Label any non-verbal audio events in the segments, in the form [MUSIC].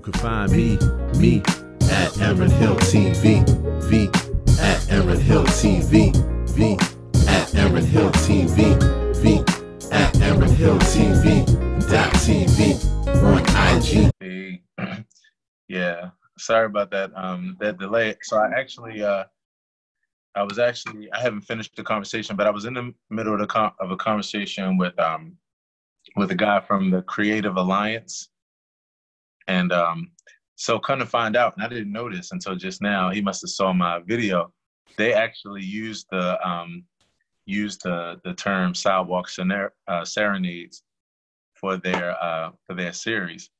You can find me, me at Aaron Hill TV, V at Aaron Hill TV, V at Aaron Hill TV, V at Aaron Hill TV dot TV on IG. [CLEARS THROAT] Yeah, sorry about that. Um, that delay. So I actually, uh, I was actually, I haven't finished the conversation, but I was in the middle of the of a conversation with um, with a guy from the Creative Alliance, and um, so kind of find out, and I didn't this until just now. He must have saw my video. They actually used the um, used the the term sidewalk sener- uh, serenades for their uh, for their series.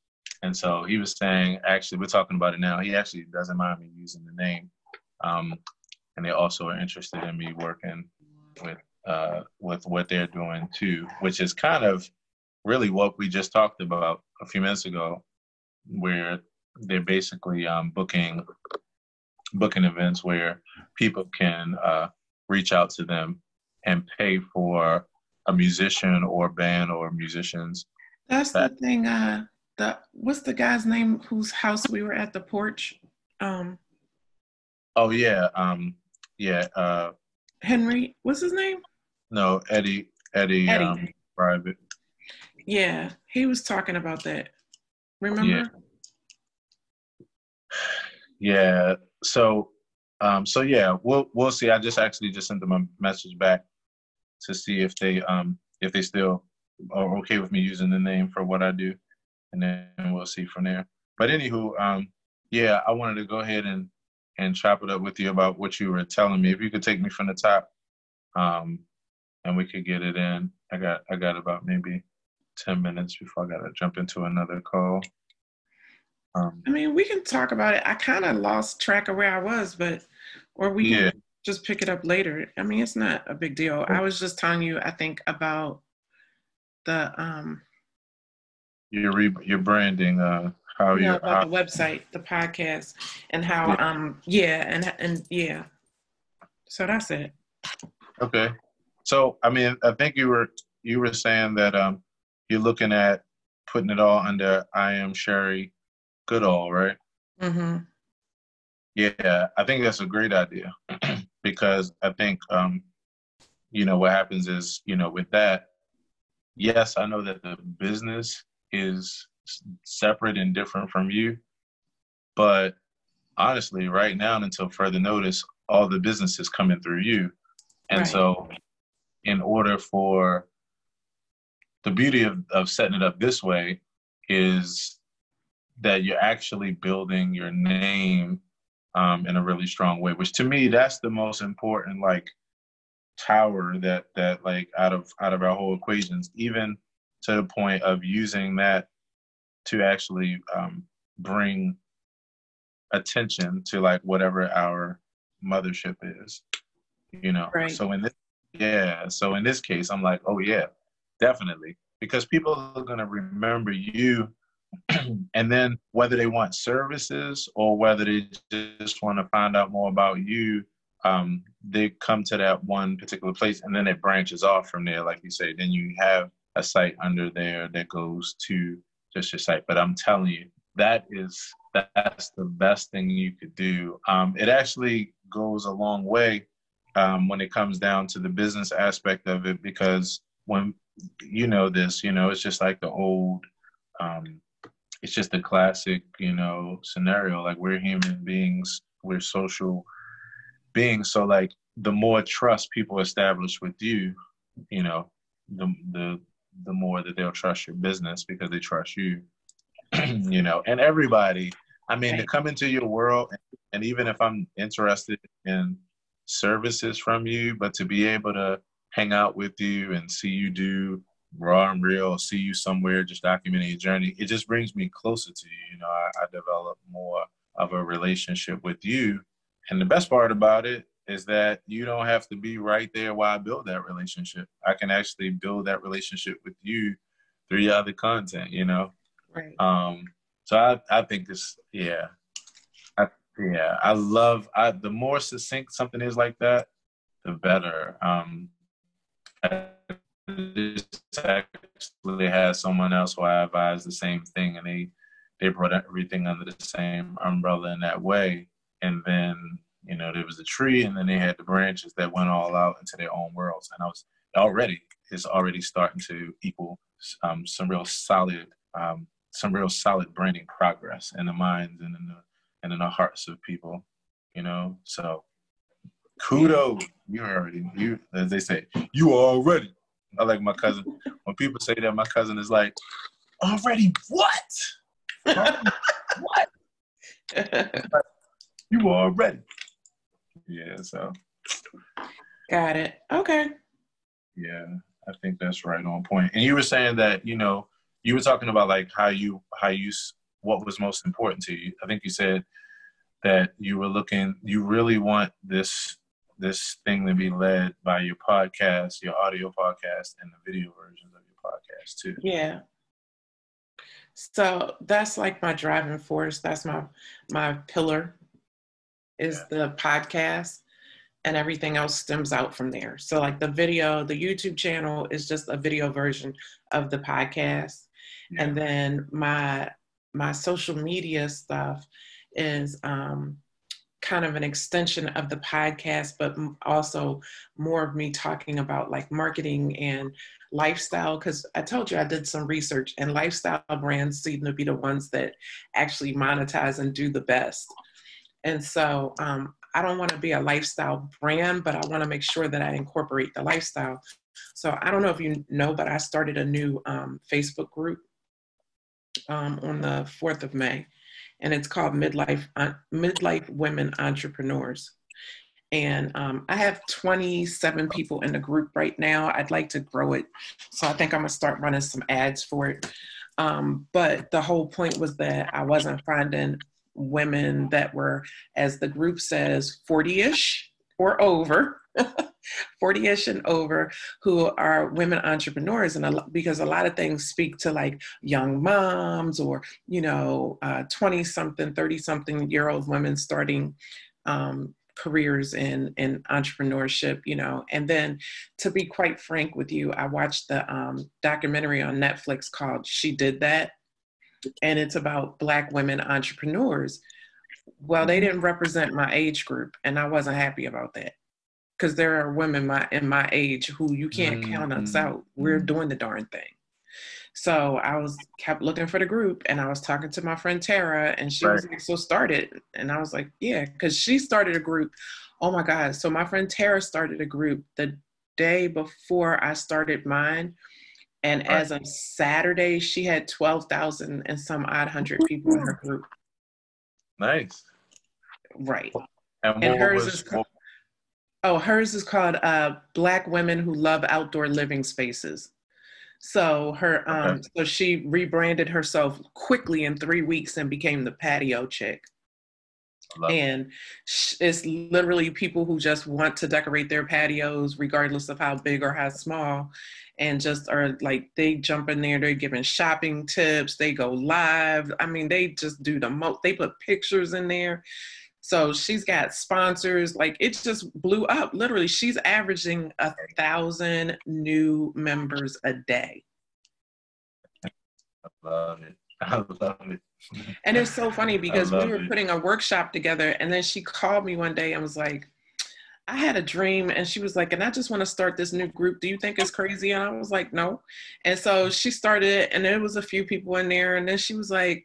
And so he was saying, actually, we're talking about it now. He actually doesn't mind me using the name, um, and they also are interested in me working with uh, with what they're doing too, which is kind of really what we just talked about a few minutes ago, where they're basically um, booking booking events where people can uh, reach out to them and pay for a musician or band or musicians. That's the thing. Uh, the what's the guy's name whose house we were at the porch? Um, Oh yeah, um, yeah. Uh, Henry, what's his name? no, Eddie, Eddie, Eddie. Um, private. Yeah, he was talking about that. Remember? Yeah. So, um, so yeah, we'll we'll see. I just actually just sent them a message back to see if they um if they still are okay with me using the name for what I do, and then we'll see from there. But anywho, um, yeah, I wanted to go ahead and and chop it up with you about what you were telling me. If you could take me from the top, um, and we could get it in. I got I got about maybe ten minutes before I gotta jump into another call. Um, I mean, we can talk about it. I kind of lost track of where I was, but or we Yeah. can just pick it up later. I mean, it's not a big deal. I was just telling you, I think about the um your re- your branding, uh, how yeah, you about the website, the podcast, and how um yeah, and and yeah. So that's it. okay. So I mean, I think you were you were saying that um you're looking at putting it all under I am Sherri Goodall, right? Mm-hmm. Yeah, I think that's a great idea [CLEARS THROAT] because I think um you know what happens is you know with that, yes, I know that the business is separate and different from you, but honestly, right now and until further notice, all the business is coming through you, and Right. so in order for the beauty of, of setting it up this way is that you're actually building your name um, in a really strong way which to me that's the most important like tower that that like out of out of our whole equations even to the point of using that to actually um, bring attention to like whatever our mothership is you know Right. so in this yeah so in this case i'm like oh yeah definitely. Because people are going to remember you [CLEARS THROAT] and then whether they want services or whether they just want to find out more about you um, they come to that one particular place and then it branches off from there like you say then you have a site under there that goes to just your site. But i'm telling you that is that's the best thing you could do. Um, it actually goes a long way um, when it comes down to the business aspect of it because when you know this you know it's just like the old um, it's just a classic you know scenario like we're human beings we're social beings. So like the more trust people establish with you you know the the the more that they'll trust your business because they trust you [CLEARS THROAT] you know and everybody. I mean to come into your world and even if i'm interested in services from you but to be able to hang out with you and see you do raw and real see you somewhere just documenting your journey it just brings me closer to you you know i, I develop more of a relationship with you and the best part about it is that you don't have to be right there while I build that relationship. I can actually build that relationship with you through your other content, you know? Right. Um, so I, I think this, yeah. I, yeah, I love, I, the more succinct something is like that, the better. Um, I just actually had someone else who I advised the same thing and they, they brought everything under the same umbrella in that way. And then, you know, there was a tree and then they had the branches that went all out into their own worlds. And I was already, it's already starting to equal um, some real solid, um, some real solid branding progress in the minds and in the, and in the hearts of people, you know? So kudos. You already, you, as they say, you already. I like my cousin. When people say that, my cousin is like, already what? what? [LAUGHS] you are already. Yeah, so. Got it. Okay. Yeah, I think that's right on point. And you were saying that, you know, you were talking about like how you, how you, what was most important to you. I think you said that you were looking, you really want this, this thing to be led by your podcast, your audio podcast, and the video versions of your podcast too. Yeah. So that's like my driving force. That's my my pillar is yeah. the podcast and everything else stems out from there. So like the video, the YouTube channel is just a video version of the podcast. Yeah. And then my my social media stuff is um kind of an extension of the podcast, but also more of me talking about like marketing and lifestyle. Because I told you I did some research, and lifestyle brands seem to be the ones that actually monetize and do the best. And so um, I don't want to be a lifestyle brand, but I want to make sure that I incorporate the lifestyle. So I don't know if you know, but I started a new um, Facebook group um, on the 4th of May and it's called Midlife uh, Midlife Women Entrepreneurs. And um, I have 27 people in the group right now. I'd like to grow it, so I think I'm gonna start running some ads for it. Um, but the whole point was that I wasn't finding women that were, as the group says, 40-ish or over. [LAUGHS] 40ish and over who are women entrepreneurs and a, because a lot of things speak to like young moms or you know 20 uh, something 30 something year old women starting um, careers in in entrepreneurship you know. And then to be quite frank with you i watched the um, documentary on netflix called she did that and it's about black women entrepreneurs. Well they didn't represent my age group and i wasn't happy about that because there are women my in my age who you can't mm-hmm. count us mm-hmm. out. We're mm-hmm. doing the darn thing. So I was kept looking for the group, and I was talking to my friend Tara, and she right. was like, "So started," and I was like, "Yeah," because she started a group. Oh my God! So my friend Tara started a group the day before I started mine, and right. as of Saturday, she had twelve thousand and some odd hundred people in her group. Nice. Right. And, and hers was, is. What, Oh, hers is called uh, Black Women Who Love Outdoor Living Spaces. So her, um, okay. so she rebranded herself quickly in three weeks and became the patio chick. And it's literally people who just want to decorate their patios, regardless of how big or how small, and just are like they jump in there. They're giving shopping tips. They go live. I mean, they just do the most. They put pictures in there. So she's got sponsors. Like it just blew up. Literally, she's averaging a thousand new members a day. I love it. [LAUGHS] I love it. And it's so funny because we were it. putting a workshop together, and then she called me one day and was like, I had a dream and she was like, and I just want to start this new group. Do you think it's crazy? And I was like, no. And so she started and there was a few people in there. And then she was like,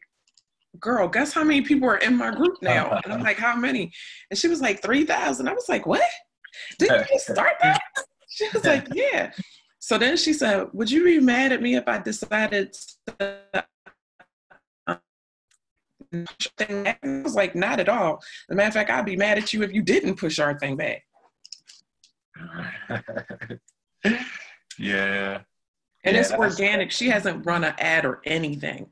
girl, guess how many people are in my group now? [LAUGHS] And I'm like, how many? And she was like, 3,000. I was like, what? Did you just start that? [LAUGHS] She was like, yeah. So then she said, would you be mad at me if I decided to um, I was like, not at all. As a matter of fact, I'd be mad at you if you didn't push our thing back. [LAUGHS] yeah. And yeah, it's organic. She hasn't run an ad or anything.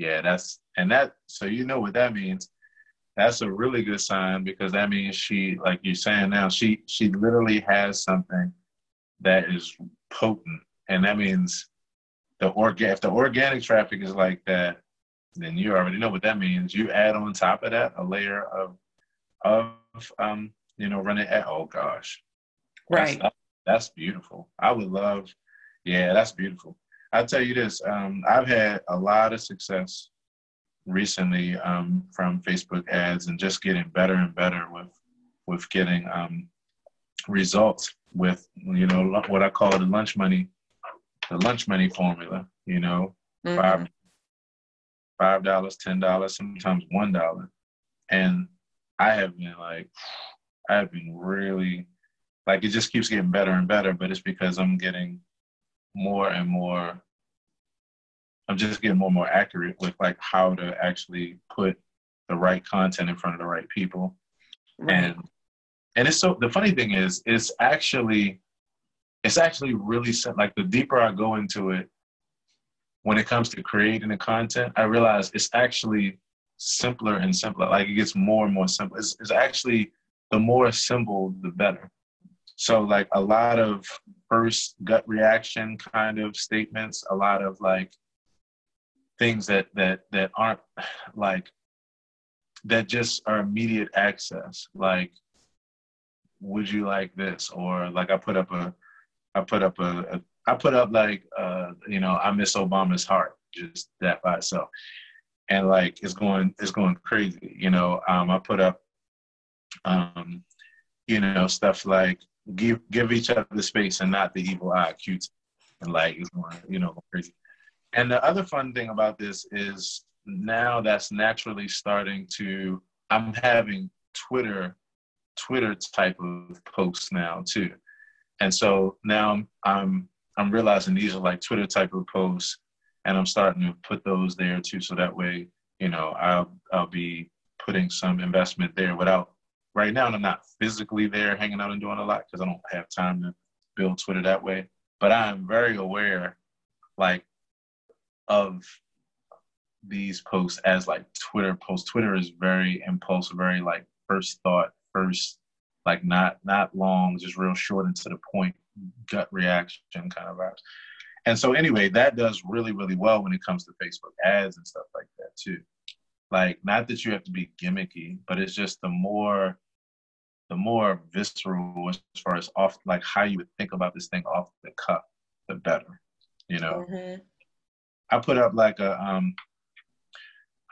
Yeah, that's and that so you know what that means. That's a really good sign because that means she, like you're saying now, she she literally has something that is potent, and that means the organ if the organic traffic is like that, then you already know what that means. You add on top of that a layer of of um you know running at oh gosh, right. That's, that's beautiful. I would love, yeah, that's beautiful. I'll tell you this. Um, I've had a lot of success recently um, from Facebook ads and just getting better and better with with getting um, results with you know what I call the lunch money, the lunch money formula. You know, mm-hmm. five five dollars, ten dollars, sometimes one dollar, and I have been like, I have been really like it just keeps getting better and better, but it's because I'm getting more and more I'm just getting more and more accurate with like how to actually put the right content in front of the right people. Right. And and it's so the funny thing is it's actually it's actually really like the deeper I go into it when it comes to creating the content, I realize it's actually simpler and simpler. Like it gets more and more simple. It's, it's actually the more simple, the better. So like a lot of first gut reaction kind of statements, a lot of like things that that that aren't [SIGHS] like that just are immediate access like would you like this? Or like i put up a i put up a, a I put up like uh you know i miss obama's heart just that by itself. And like it's going it's going crazy you know um i put up um you know stuff like give give each other the space and not the evil eye cute and like you know crazy and the other fun thing about this is now that's naturally starting to, I'm having Twitter, Twitter type of posts now too. And so now I'm, I'm realizing these are like Twitter type of posts and I'm starting to put those there too. So that way, you know, I'll, I'll be putting some investment there without, right now and I'm not physically there hanging out and doing a lot because I don't have time to build Twitter that way. But I'm very aware, like of these posts as like Twitter posts. Twitter is very impulsive, very like first thought, first like not not long, just real short and to the point, gut reaction kind of vibes. And so anyway, that does really really well when it comes to Facebook ads and stuff like that too. Like not that you have to be gimmicky, but it's just the more the more visceral as far as off like how you would think about this thing off the cuff, the better. You know. Mm-hmm. I put up like a um,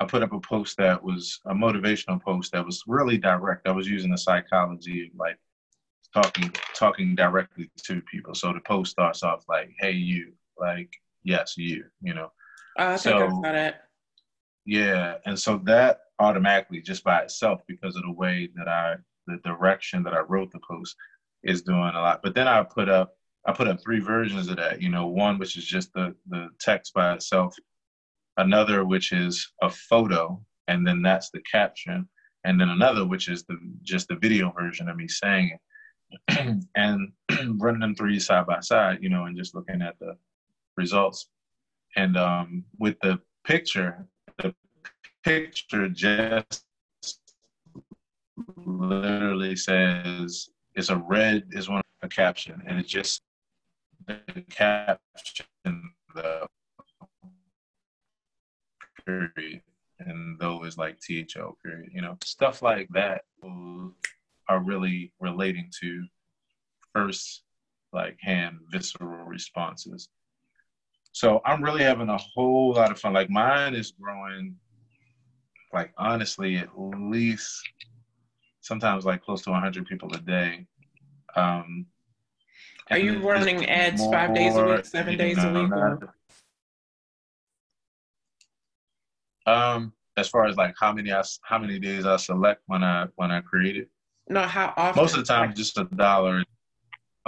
I put up a post that was a motivational post that was really direct. I was using the psychology of like talking talking directly to people. So the post starts off like, "Hey, you," like, "Yes, you," you know. Uh, I so, think I got it. Yeah, and so that automatically, just by itself, because of the way that I, the direction that I wrote the post, is doing a lot. But then I put up I put up three versions of that. You know, one which is just the the text by itself, another which is a photo, and then that's the caption, and then another which is the just the video version of me saying it, [CLEARS THROAT] and [CLEARS THROAT] running them three side by side. You know, and just looking at the results, and um, with the picture, the picture just literally says it's a red is one a caption and it just the caption the period and though is like tho period you know stuff like that are really relating to first like hand visceral responses so i'm really having a whole lot of fun like mine is growing like honestly at least sometimes like close to 100 people a day um are you running ads five days a week, seven days a week? Or? Um, as far as like how many I, how many days I select when I when I create it. No, how often? Most of the time, just a dollar.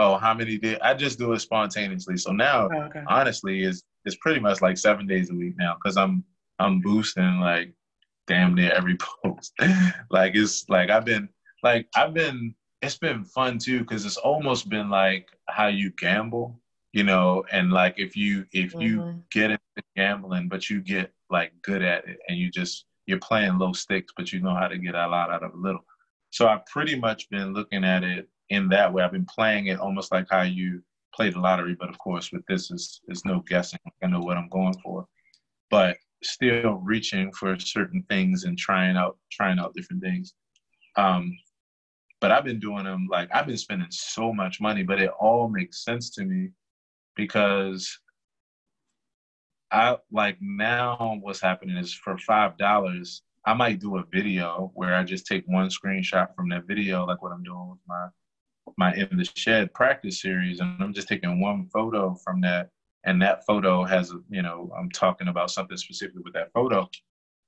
Oh, how many did I just do it spontaneously. So now, oh, okay. honestly, is it's pretty much like seven days a week now because I'm I'm boosting like damn near every [LAUGHS] post. like it's like I've been like I've been it's been fun too because it's almost been like how you gamble you know and like if you if mm-hmm. you get into gambling but you get like good at it and you just you're playing low stakes but you know how to get a lot out of a little so i've pretty much been looking at it in that way. I've been playing it almost like how you play the lottery but of course with this is is no guessing. I know what i'm going for. But still reaching for certain things and trying out trying out different things. Um but I've been doing them like I've been spending so much money, but it all makes sense to me because I like now what's happening is for five dollars, I might do a video where I just take one screenshot from that video, like what I'm doing with my my in the shed practice series, and I'm just taking one photo from that, and that photo has you know I'm talking about something specific with that photo,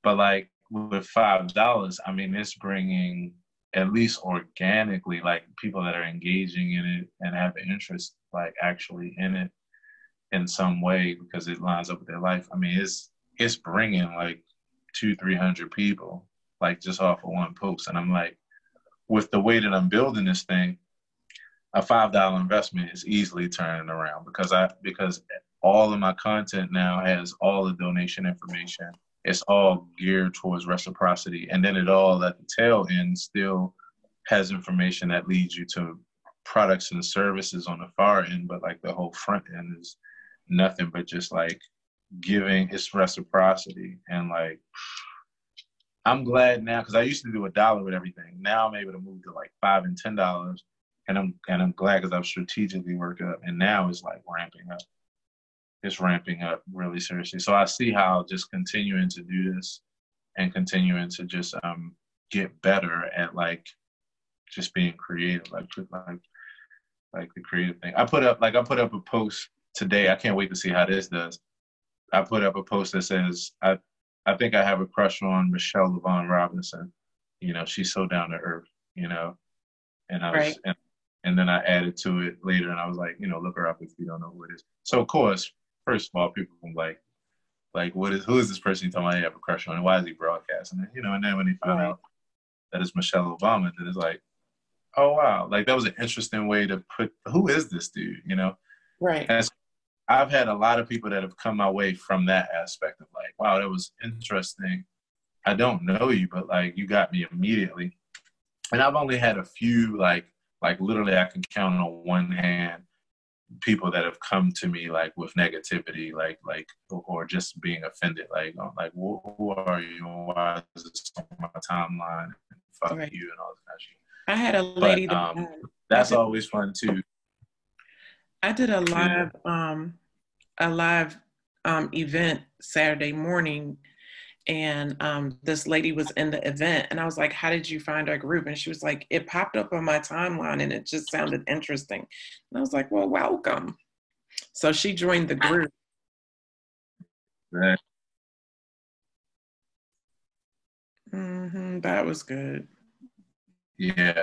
but like with five dollars, I mean it's bringing at least organically like people that are engaging in it and have interest like actually in it in some way because it lines up with their life. I mean, it's it's bringing like two, three hundred people like just off of one post, and I'm like, with the way that I'm building this thing, a five dollar investment is easily turning around because I because all of my content now has all the donation information. It's all geared towards reciprocity, and then it all at the tail end still has information that leads you to products and services on the far end, but like the whole front end is nothing but just like giving its reciprocity and like I'm glad now because I used to do a dollar with everything. Now I'm able to move to like five and ten dollars, and I'm and I'm glad because I've strategically worked up, and now it's like ramping up. It's ramping up really seriously. So I see how just continuing to do this and continuing to just um get better at like just being creative, like like like the creative thing. I put up like I put up a post today. I can't wait to see how this does. I put up a post that says, I, I think I have a crush on Michelle LaVaughn Robinson. You know, she's so down to earth, you know. And I was Right. and, and then I added to it later and I was like, you know, look her up if you don't know who it is. So of course, first of all, people like like what is who is this person you talking about you have a crush on and why is he broadcasting it? You know, and then when he found Right. out that it's Michelle Obama, then it's like, oh wow. Like that was an interesting way to put who is this dude, you know? Right. And I've had a lot of people that have come my way from that aspect of like, wow, that was interesting. I don't know you, but like you got me immediately. And I've only had a few like like literally I can count on one hand people that have come to me like with negativity, like like or just being offended, like oh, like who, who are you? Why is this on my timeline? Fuck Right. you and all kind of shit. I had a lady that um, um, That's Okay. always fun too. I did a live um a live um event Saturday morning and um this lady was in the event and I was like, How did you find our group? And she was like, It popped up on my timeline and it just sounded interesting. And I was like, Well, welcome. So she joined the group. Right. hmm that was good. Yeah.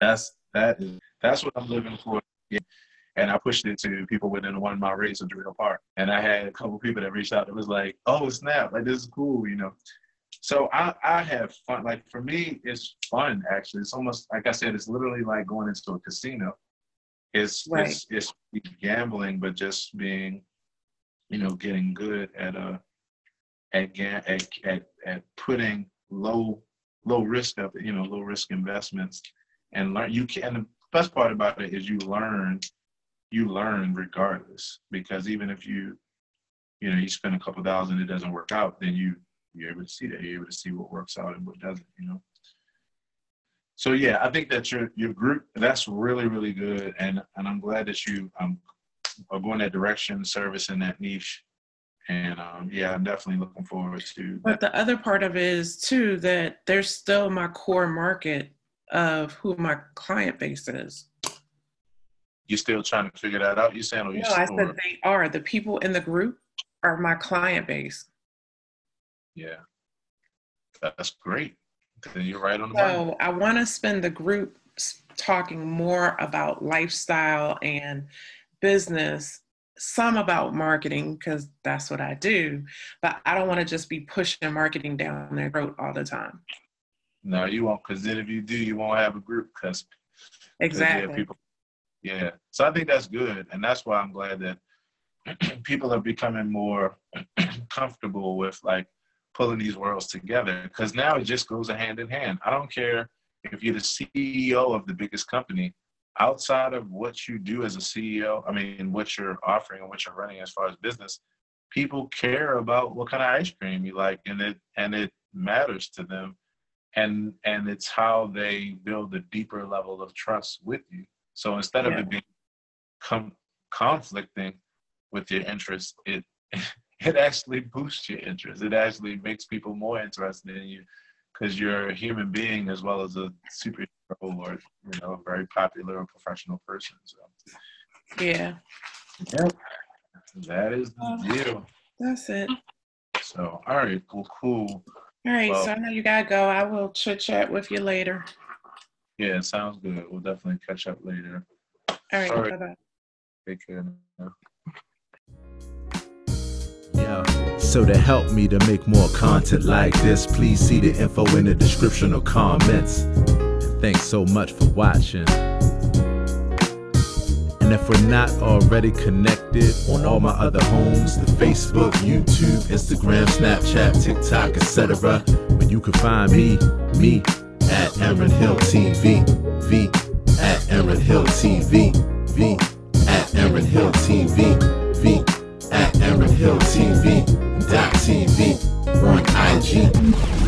That's that is that's what I'm living for. Yeah. And I pushed it to people within one mile radius of Dorito Park. And I had a couple people that reached out that was like, oh snap, like this is cool, you know. So I, I have fun. Like for me, it's fun actually. It's almost like I said, it's literally like going into a casino. It's Right. it's it's gambling, but just being, you know, getting good at uh at at at, at putting low low risk of you know low risk investments and learn you can and the best part about it is you learn you learn regardless because even if you you know you spend a couple dollars and it doesn't work out then you you're able to see that you're able to see what works out and what doesn't you know so yeah i think that your your group that's really really good and and i'm glad that you um are going that direction service in that niche and um yeah i'm definitely looking forward to But the other part of it is too that there's still my core market of who my client base is. You still trying to figure that out You're saying or you No, I said they are. The people in the group are my client base. Yeah. That's great. Then you're right on the. So I want to spend the group talking more about lifestyle and business, some about marketing, because that's what I do. But I don't want to just be pushing marketing down their throat all the time. No, you won't, because then if you do, you won't have a group. Because Exactly. People. Yeah. So I think that's good, and that's why I'm glad that [CLEARS THROAT] people are becoming more [CLEARS THROAT] comfortable with like pulling these worlds together. Because now it just goes hand in hand. I don't care if you're the CEO of the biggest company. Outside of what you do as a CEO, I mean, what you're offering and what you're running as far as business, people care about what kind of ice cream you like, and it and it matters to them and and it's how they build a deeper level of trust with you. So instead of it being com- conflicting, with your interest, it [LAUGHS] it actually boosts your interest. It actually makes people more interested in you because you're a human being as well as a superhero or you know a very popular and professional person. So Yeah, Yep. That is the deal. that's it. So, all right, cool, cool. All right, Well- so I know you gotta go. I will chit chat with you later. Yeah, it sounds good. We'll definitely catch up later. All right, All right. bye bye. Take care. now. Yeah. So to help me to make more content like this, please see the info in the description or comments. Thanks so much for watching. And if we're not already connected on all my other homes, the Facebook, YouTube, Instagram, Snapchat, TikTok, etc., where you can find me, me at Aaron Hill TV, V. At Aaron Hill TV, V. At Aaron Hill TV, V. At Aaron Hill TV, dot TV, on IG,